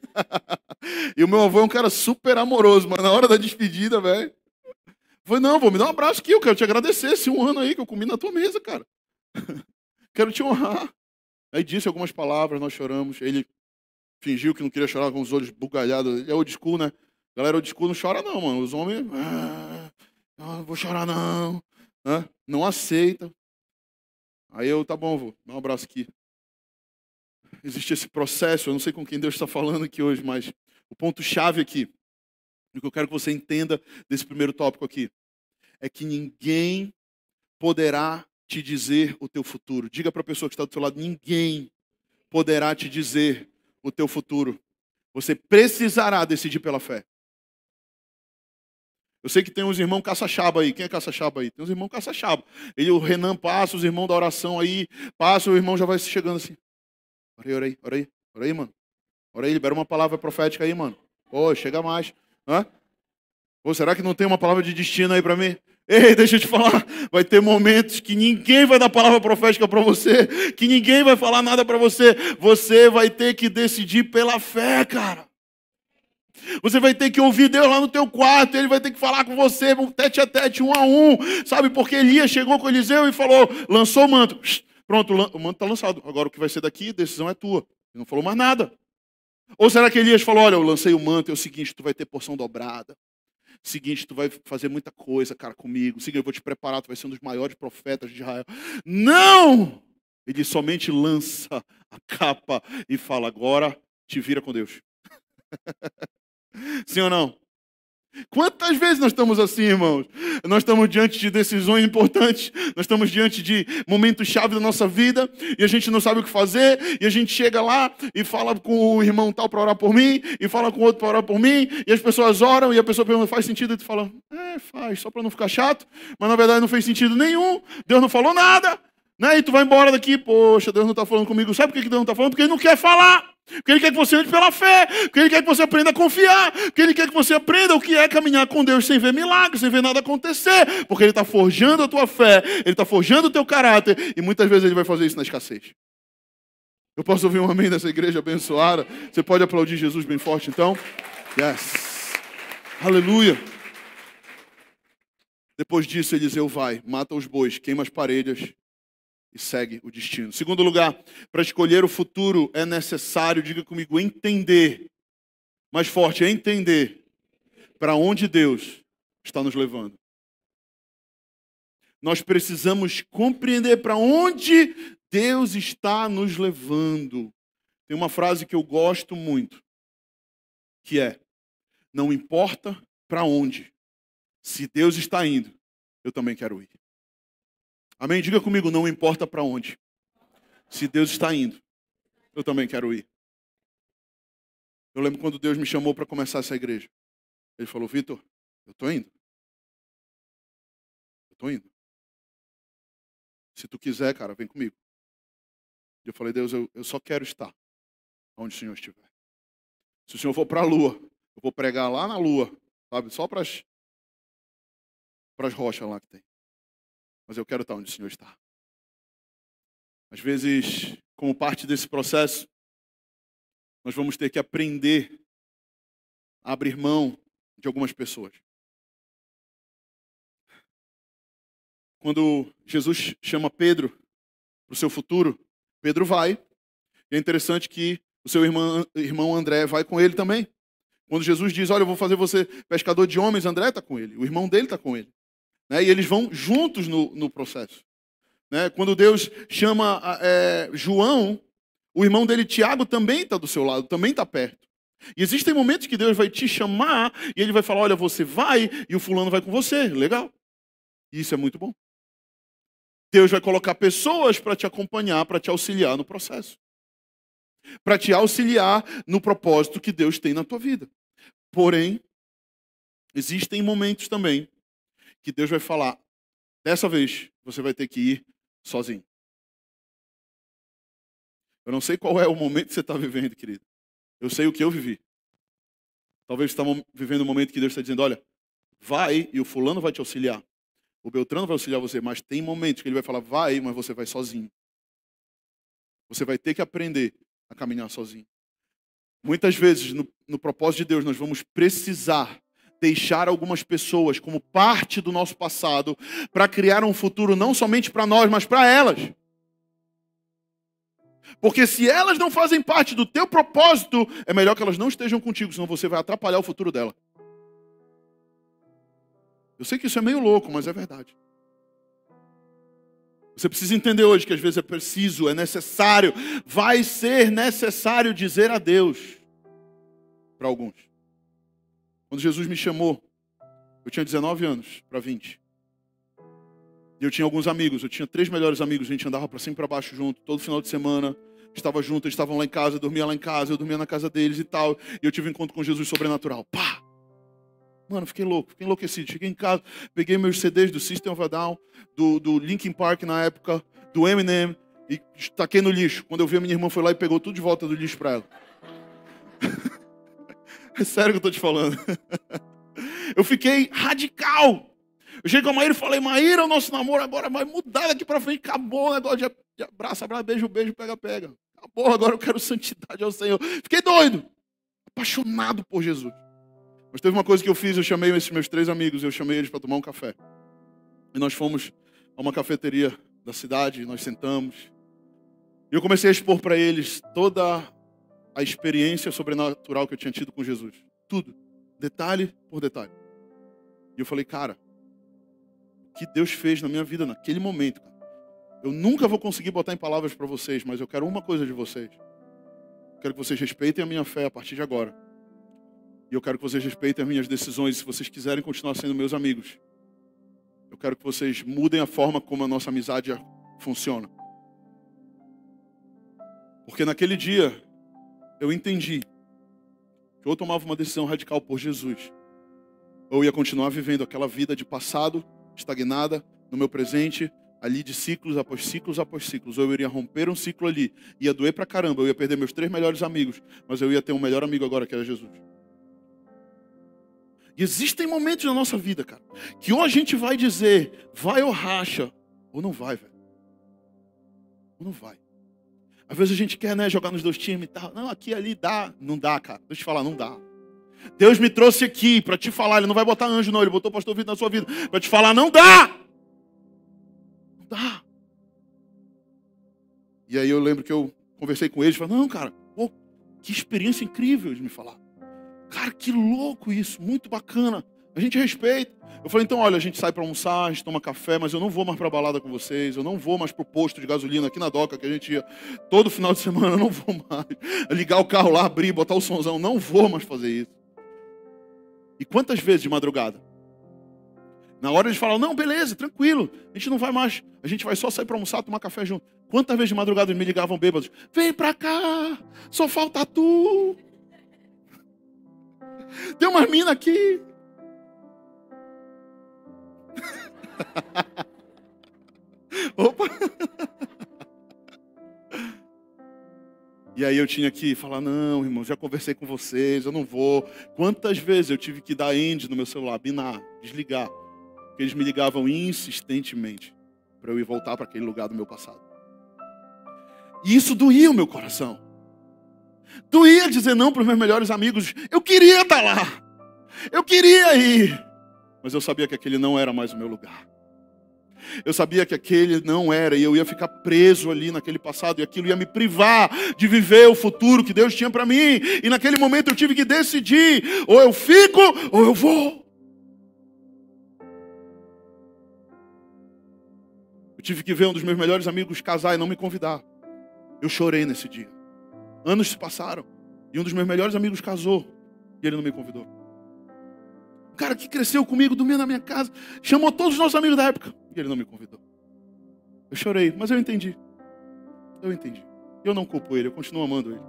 e o meu avô é um cara super amoroso, mas na hora da despedida, velho. Falei, não, vou me dar um abraço aqui, eu quero te agradecer esse um ano aí que eu comi na tua mesa, cara. quero te honrar. Aí disse algumas palavras, nós choramos. Ele fingiu que não queria chorar com os olhos bugalhados. Ele é old school, né? Galera, o discurso não chora não, mano. Os homens, ah, não vou chorar não. Né? Não aceita. Aí eu, tá bom, vou dar um abraço aqui. Existe esse processo, eu não sei com quem Deus está falando aqui hoje, mas o ponto-chave aqui, o que eu quero que você entenda desse primeiro tópico aqui, é que ninguém poderá te dizer o teu futuro. Diga para a pessoa que está do seu lado: ninguém poderá te dizer o teu futuro. Você precisará decidir pela fé. Eu sei que tem uns irmãos caça-chaba aí. Quem é caça-chaba aí? Tem uns irmãos caça-chaba. Ele, o Renan passa, os irmãos da oração aí, passa, o irmão já vai chegando assim. Ora aí, ora aí, ora aí, mano. Aí, libera uma palavra profética aí, mano. Pô, chega mais. Hã? Pô, será que não tem uma palavra de destino aí para mim? Ei, deixa eu te falar, vai ter momentos que ninguém vai dar palavra profética para você, que ninguém vai falar nada para você. Você vai ter que decidir pela fé, cara. Você vai ter que ouvir Deus lá no teu quarto, ele vai ter que falar com você, tete a tete, um a um, sabe? Porque Elias chegou com Eliseu e falou, lançou o manto. Pronto, o manto está lançado. Agora o que vai ser daqui, a decisão é tua. Ele não falou mais nada. Ou será que Elias falou: Olha, eu lancei o manto, é o seguinte, tu vai ter porção dobrada. Seguinte, tu vai fazer muita coisa, cara, comigo. Seguinte, eu vou te preparar, tu vai ser um dos maiores profetas de Israel. Não! Ele somente lança a capa e fala: agora te vira com Deus. Sim ou não? Quantas vezes nós estamos assim, irmãos? Nós estamos diante de decisões importantes, nós estamos diante de momentos chave da nossa vida e a gente não sabe o que fazer, e a gente chega lá e fala com o irmão tal para orar por mim, e fala com o outro para orar por mim, e as pessoas oram e a pessoa pergunta: faz sentido? E tu fala: é, faz, só para não ficar chato, mas na verdade não fez sentido nenhum, Deus não falou nada, né? e tu vai embora daqui, poxa, Deus não está falando comigo. Sabe por que Deus não está falando? Porque Ele não quer falar. Porque Ele quer que você ande pela fé. Porque Ele quer que você aprenda a confiar. Porque Ele quer que você aprenda o que é caminhar com Deus sem ver milagres, sem ver nada acontecer. Porque Ele está forjando a tua fé. Ele está forjando o teu caráter. E muitas vezes Ele vai fazer isso na escassez. Eu posso ouvir um amém dessa igreja abençoada? Você pode aplaudir Jesus bem forte então? Yes. Aleluia. Depois disso, Eliseu vai, mata os bois, queima as paredes e segue o destino. Segundo lugar, para escolher o futuro é necessário, diga comigo, entender. Mais forte, entender para onde Deus está nos levando. Nós precisamos compreender para onde Deus está nos levando. Tem uma frase que eu gosto muito, que é: Não importa para onde, se Deus está indo, eu também quero ir. Amém? Diga comigo, não importa para onde. Se Deus está indo, eu também quero ir. Eu lembro quando Deus me chamou para começar essa igreja. Ele falou, Vitor, eu estou indo. Eu estou indo. Se tu quiser, cara, vem comigo. Eu falei, Deus, eu, eu só quero estar onde o Senhor estiver. Se o Senhor for para a lua, eu vou pregar lá na lua, sabe? Só para as rochas lá que tem mas eu quero estar onde o Senhor está. Às vezes, como parte desse processo, nós vamos ter que aprender a abrir mão de algumas pessoas. Quando Jesus chama Pedro para o seu futuro, Pedro vai. E é interessante que o seu irmão, André vai com ele também. Quando Jesus diz, olha, eu vou fazer você pescador de homens, André está com ele. O irmão dele está com ele. Né? E eles vão juntos no, no processo. Né? Quando Deus chama é, João, o irmão dele, Tiago, também está do seu lado, também está perto. E existem momentos que Deus vai te chamar e ele vai falar: olha, você vai e o fulano vai com você. Legal. E isso é muito bom. Deus vai colocar pessoas para te acompanhar, para te auxiliar no processo. Para te auxiliar no propósito que Deus tem na tua vida. Porém, existem momentos também que Deus vai falar: dessa vez você vai ter que ir sozinho. Eu não sei qual é o momento que você está vivendo, querido. Eu sei o que eu vivi. Talvez você está vivendo um momento que Deus está dizendo: olha, vai e o fulano vai te auxiliar. O Beltrano vai auxiliar você, mas tem momentos que ele vai falar: vai, mas você vai sozinho. Você vai ter que aprender a caminhar sozinho. Muitas vezes, no, no propósito de Deus, nós vamos precisar deixar algumas pessoas como parte do nosso passado para criar um futuro não somente para nós, mas para elas. Porque se elas não fazem parte do teu propósito, é melhor que elas não estejam contigo, senão você vai atrapalhar o futuro dela. Eu sei que isso é meio louco, mas é verdade. Você precisa entender hoje que às vezes é preciso, é necessário, vai ser necessário dizer adeus para alguns. Quando Jesus me chamou, eu tinha 19 anos para 20. E eu tinha alguns amigos, eu tinha três melhores amigos, a gente andava para cima e para baixo junto, todo final de semana, estava junto, eles estavam lá em casa, dormia lá em casa, eu dormia na casa deles e tal. E eu tive um encontro com Jesus sobrenatural. Pá! Mano, fiquei louco, fiquei enlouquecido. Cheguei em casa, peguei meus CDs do System of a Down, do, do Linkin Park na época, do Eminem, e taquei no lixo. Quando eu vi, a minha irmã foi lá e pegou tudo de volta do lixo para ela. é sério que eu tô te falando. eu fiquei radical. Eu cheguei com a Maíra e falei, Maíra, o nosso namoro agora vai mudar daqui para frente. Acabou o negócio de, de abraço, abraço, beijo, beijo, pega, pega. Acabou, agora eu quero santidade ao Senhor. Fiquei doido, apaixonado por Jesus. Mas teve uma coisa que eu fiz, eu chamei esses meus três amigos, eu chamei eles para tomar um café. E nós fomos a uma cafeteria da cidade, nós sentamos. E eu comecei a expor para eles toda a experiência sobrenatural que eu tinha tido com Jesus. Tudo, detalhe por detalhe. E eu falei, cara, o que Deus fez na minha vida naquele momento, cara. Eu nunca vou conseguir botar em palavras para vocês, mas eu quero uma coisa de vocês. Eu quero que vocês respeitem a minha fé a partir de agora. E eu quero que vocês respeitem as minhas decisões. Se vocês quiserem continuar sendo meus amigos, eu quero que vocês mudem a forma como a nossa amizade funciona. Porque naquele dia eu entendi que eu tomava uma decisão radical por Jesus, ou eu ia continuar vivendo aquela vida de passado, estagnada, no meu presente, ali de ciclos após ciclos após ciclos. Ou eu iria romper um ciclo ali, ia doer pra caramba, eu ia perder meus três melhores amigos, mas eu ia ter um melhor amigo agora que era Jesus. E existem momentos na nossa vida, cara, que ou a gente vai dizer, vai ou racha, ou não vai, velho. Ou não vai. Às vezes a gente quer, né, jogar nos dois times e tal. Não, aqui ali dá. Não dá, cara. Deixa eu te falar, não dá. Deus me trouxe aqui para te falar. Ele não vai botar anjo, não. Ele botou o pastor Vitor na sua vida. Para te falar, não dá. Não dá. E aí eu lembro que eu conversei com eles. Falei, não, cara, pô, que experiência incrível eles me falaram. Cara, que louco isso, muito bacana. A gente respeita. Eu falei, então, olha, a gente sai para almoçar, a gente toma café, mas eu não vou mais para balada com vocês, eu não vou mais pro posto de gasolina aqui na doca que a gente ia todo final de semana, eu não vou mais. Ligar o carro lá, abrir, botar o somzão, não vou mais fazer isso. E quantas vezes de madrugada? Na hora eles falam, não, beleza, tranquilo, a gente não vai mais, a gente vai só sair para almoçar, tomar café junto. Quantas vezes de madrugada eles me ligavam bêbados? Vem para cá, só falta tu. Tem uma mina aqui. Opa! E aí eu tinha que falar, não, irmão, já conversei com vocês, eu não vou. Quantas vezes eu tive que dar end no meu celular, binar, desligar. Porque eles me ligavam insistentemente para eu ir voltar para aquele lugar do meu passado. E isso doía o meu coração. Doía dizer não para os meus melhores amigos. Eu queria estar lá. Eu queria ir. Mas eu sabia que aquele não era mais o meu lugar. Eu sabia que aquele não era, e eu ia ficar preso ali naquele passado, e aquilo ia me privar de viver o futuro que Deus tinha para mim. E naquele momento eu tive que decidir: ou eu fico, ou eu vou. Eu tive que ver um dos meus melhores amigos casar e não me convidar. Eu chorei nesse dia. Anos se passaram, e um dos meus melhores amigos casou, e ele não me convidou. Um cara que cresceu comigo, dormia na minha casa, chamou todos os nossos amigos da época. E ele não me convidou. Eu chorei, mas eu entendi. Eu entendi. Eu não culpo ele, eu continuo amando ele.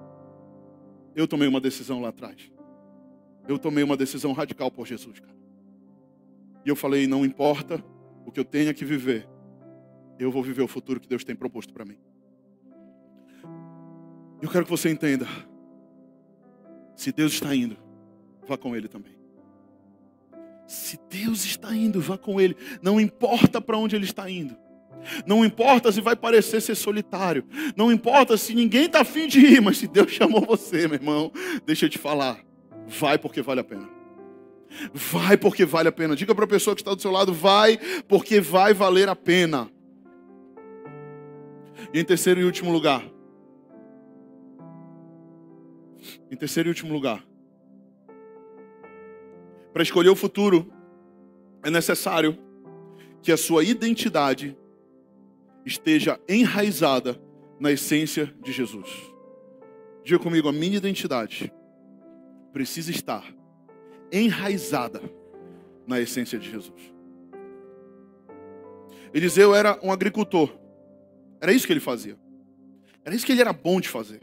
Eu tomei uma decisão lá atrás. Eu tomei uma decisão radical por Jesus, cara. E eu falei: não importa o que eu tenha que viver, eu vou viver o futuro que Deus tem proposto para mim. Eu quero que você entenda. Se Deus está indo, vá com Ele também. Se Deus está indo, vá com Ele. Não importa para onde Ele está indo. Não importa se vai parecer ser solitário. Não importa se ninguém está afim de ir, mas se Deus chamou você, meu irmão, deixa eu te falar. Vai porque vale a pena. Vai porque vale a pena. Diga para a pessoa que está do seu lado: vai porque vai valer a pena. E em terceiro e último lugar. Em terceiro e último lugar para escolher o futuro é necessário que a sua identidade esteja enraizada na essência de Jesus. Diga comigo, a minha identidade precisa estar enraizada na essência de Jesus. Eliseu era um agricultor. Era isso que ele fazia. Era isso que ele era bom de fazer.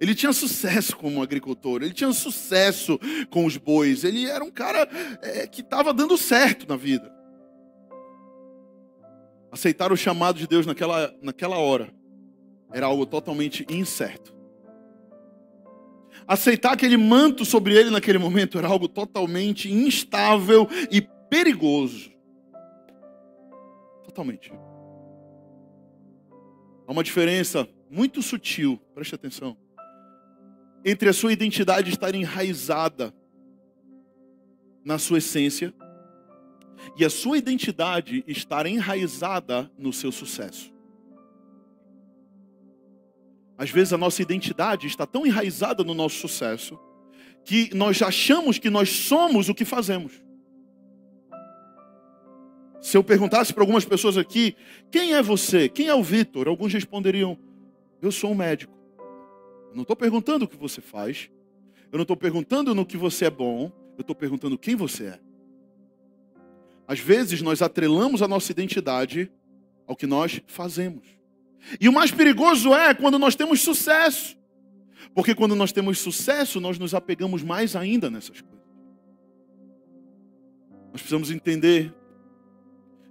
Ele tinha sucesso como agricultor, ele tinha sucesso com os bois, ele era um cara é, que estava dando certo na vida. Aceitar o chamado de Deus naquela, naquela hora era algo totalmente incerto. Aceitar aquele manto sobre ele naquele momento era algo totalmente instável e perigoso. Totalmente. Há uma diferença muito sutil, preste atenção entre a sua identidade estar enraizada na sua essência e a sua identidade estar enraizada no seu sucesso. Às vezes a nossa identidade está tão enraizada no nosso sucesso que nós achamos que nós somos o que fazemos. Se eu perguntasse para algumas pessoas aqui, quem é você? Quem é o Vitor? Alguns responderiam, eu sou um médico. Não estou perguntando o que você faz. Eu não estou perguntando no que você é bom. Eu estou perguntando quem você é. Às vezes nós atrelamos a nossa identidade ao que nós fazemos. E o mais perigoso é quando nós temos sucesso. Porque quando nós temos sucesso, nós nos apegamos mais ainda nessas coisas. Nós precisamos entender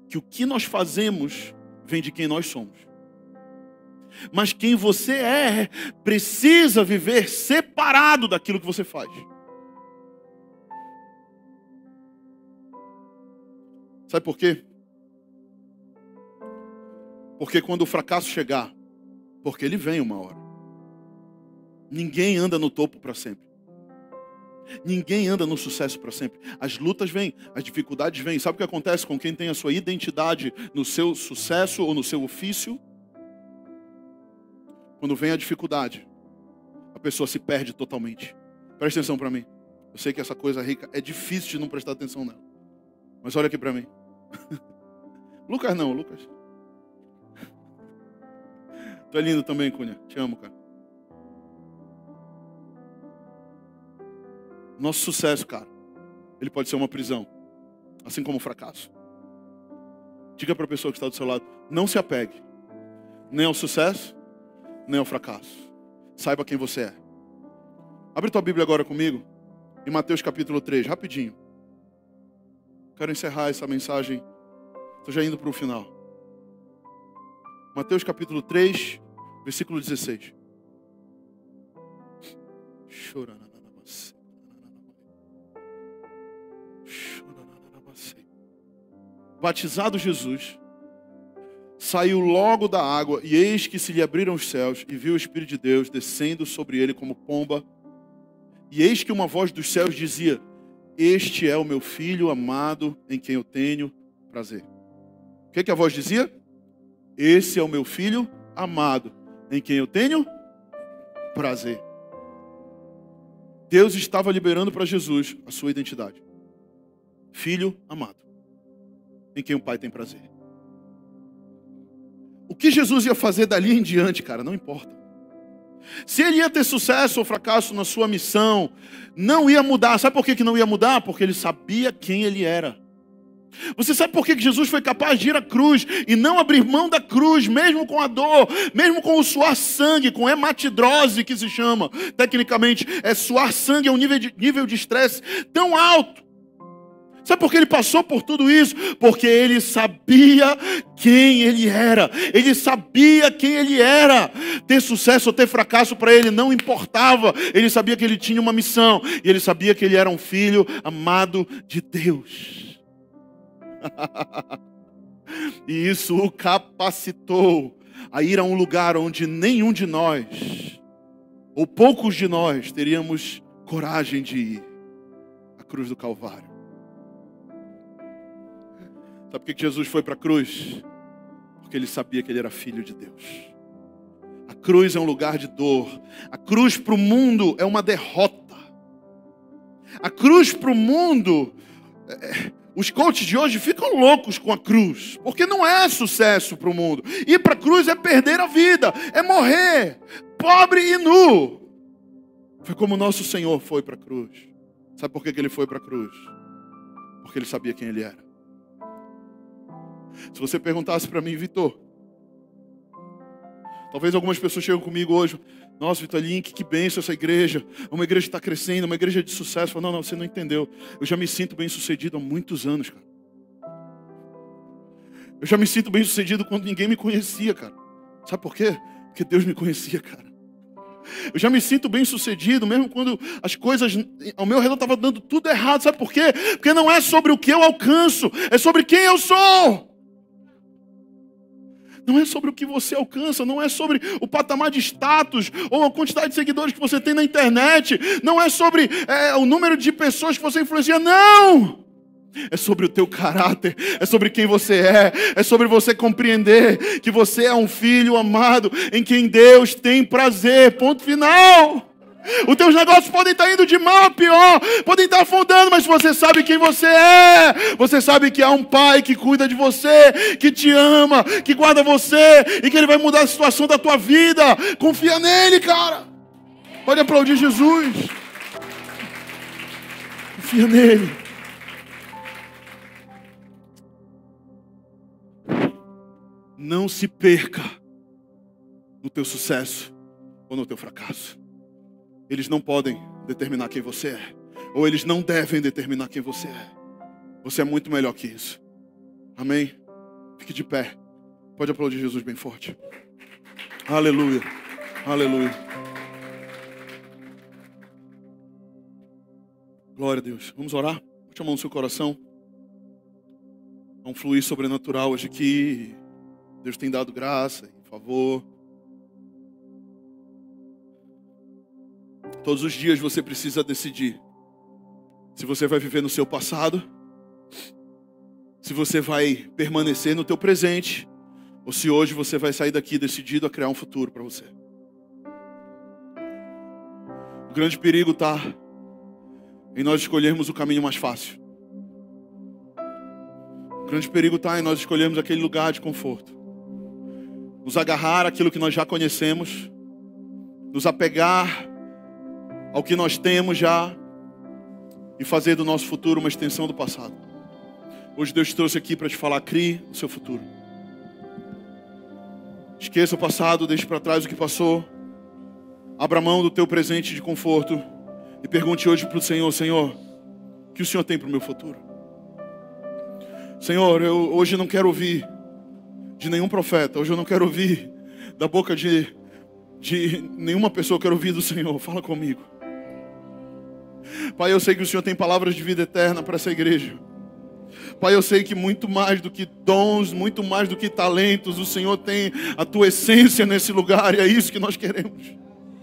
que o que nós fazemos vem de quem nós somos. Mas quem você é precisa viver separado daquilo que você faz. Sabe por quê? Porque quando o fracasso chegar, porque ele vem uma hora. Ninguém anda no topo para sempre. Ninguém anda no sucesso para sempre. As lutas vêm, as dificuldades vêm. Sabe o que acontece com quem tem a sua identidade no seu sucesso ou no seu ofício? Quando vem a dificuldade, a pessoa se perde totalmente. Presta atenção para mim. Eu sei que essa coisa rica é difícil de não prestar atenção nela. Mas olha aqui para mim. Lucas não, Lucas. Tu é lindo também, Cunha. Te amo, cara. Nosso sucesso, cara, ele pode ser uma prisão, assim como o fracasso. Diga para a pessoa que está do seu lado: não se apegue nem ao sucesso, nem ao fracasso. Saiba quem você é. Abre tua Bíblia agora comigo, em Mateus capítulo 3, rapidinho. Quero encerrar essa mensagem. Estou já indo para o final. Mateus capítulo 3, versículo 16. Batizado Jesus, saiu logo da água, e eis que se lhe abriram os céus, e viu o Espírito de Deus descendo sobre ele como pomba. E eis que uma voz dos céus dizia: Este é o meu filho amado, em quem eu tenho prazer. O que, que a voz dizia? Esse é o meu filho amado, em quem eu tenho prazer. Deus estava liberando para Jesus a sua identidade. Filho amado, em quem o Pai tem prazer. O que Jesus ia fazer dali em diante, cara, não importa. Se ele ia ter sucesso ou fracasso na sua missão, não ia mudar. Sabe por que não ia mudar? Porque ele sabia quem ele era. Você sabe por que Jesus foi capaz de ir à cruz e não abrir mão da cruz, mesmo com a dor, mesmo com o suar sangue, com hematidrose que se chama, tecnicamente, é suar sangue a um nível de estresse tão alto Sabe por que ele passou por tudo isso? Porque ele sabia quem ele era. Ele sabia quem ele era. Ter sucesso ou ter fracasso para ele não importava. Ele sabia que ele tinha uma missão. E ele sabia que ele era um filho amado de Deus. e isso o capacitou a ir a um lugar onde nenhum de nós, ou poucos de nós, teríamos coragem de ir a cruz do Calvário. Sabe por que Jesus foi para a cruz? Porque ele sabia que ele era filho de Deus. A cruz é um lugar de dor. A cruz para o mundo é uma derrota. A cruz para o mundo, é, os coaches de hoje ficam loucos com a cruz, porque não é sucesso para o mundo. Ir para a cruz é perder a vida, é morrer, pobre e nu. Foi como o nosso Senhor foi para a cruz. Sabe por que ele foi para a cruz? Porque ele sabia quem ele era. Se você perguntasse para mim, Vitor, talvez algumas pessoas chegam comigo hoje, nossa, Vitor Link, que benção essa igreja. Uma igreja que está crescendo, uma igreja de sucesso. Falo, não, não, você não entendeu. Eu já me sinto bem sucedido há muitos anos, cara. Eu já me sinto bem sucedido quando ninguém me conhecia, cara. Sabe por quê? Porque Deus me conhecia, cara. Eu já me sinto bem sucedido, mesmo quando as coisas ao meu redor estavam dando tudo errado. Sabe por quê? Porque não é sobre o que eu alcanço, é sobre quem eu sou. Não é sobre o que você alcança, não é sobre o patamar de status ou a quantidade de seguidores que você tem na internet, não é sobre é, o número de pessoas que você influencia, não! É sobre o teu caráter, é sobre quem você é, é sobre você compreender que você é um filho amado em quem Deus tem prazer. Ponto final. Os teus negócios podem estar indo de mal a pior, podem estar afundando, mas você sabe quem você é. Você sabe que há um pai que cuida de você, que te ama, que guarda você e que ele vai mudar a situação da tua vida. Confia nele, cara. Pode aplaudir Jesus. Confia nele. Não se perca no teu sucesso ou no teu fracasso. Eles não podem determinar quem você é. Ou eles não devem determinar quem você é. Você é muito melhor que isso. Amém? Fique de pé. Pode aplaudir Jesus bem forte. Aleluia. Aleluia. Glória a Deus. Vamos orar? Bote a mão no seu coração. Há um fluir sobrenatural hoje aqui. Deus tem dado graça e favor. Todos os dias você precisa decidir se você vai viver no seu passado, se você vai permanecer no teu presente, ou se hoje você vai sair daqui decidido a criar um futuro para você. O grande perigo está em nós escolhermos o caminho mais fácil. O grande perigo está em nós escolhermos aquele lugar de conforto. Nos agarrar aquilo que nós já conhecemos, nos apegar ao que nós temos já e fazer do nosso futuro uma extensão do passado. Hoje Deus te trouxe aqui para te falar, crie o seu futuro. Esqueça o passado, deixe para trás o que passou. Abra mão do teu presente de conforto e pergunte hoje para o Senhor, Senhor, o que o Senhor tem para o meu futuro? Senhor, eu hoje não quero ouvir de nenhum profeta, hoje eu não quero ouvir da boca de, de nenhuma pessoa, eu quero ouvir do Senhor. Fala comigo. Pai, eu sei que o Senhor tem palavras de vida eterna para essa igreja. Pai, eu sei que muito mais do que dons, muito mais do que talentos, o Senhor tem a tua essência nesse lugar e é isso que nós queremos.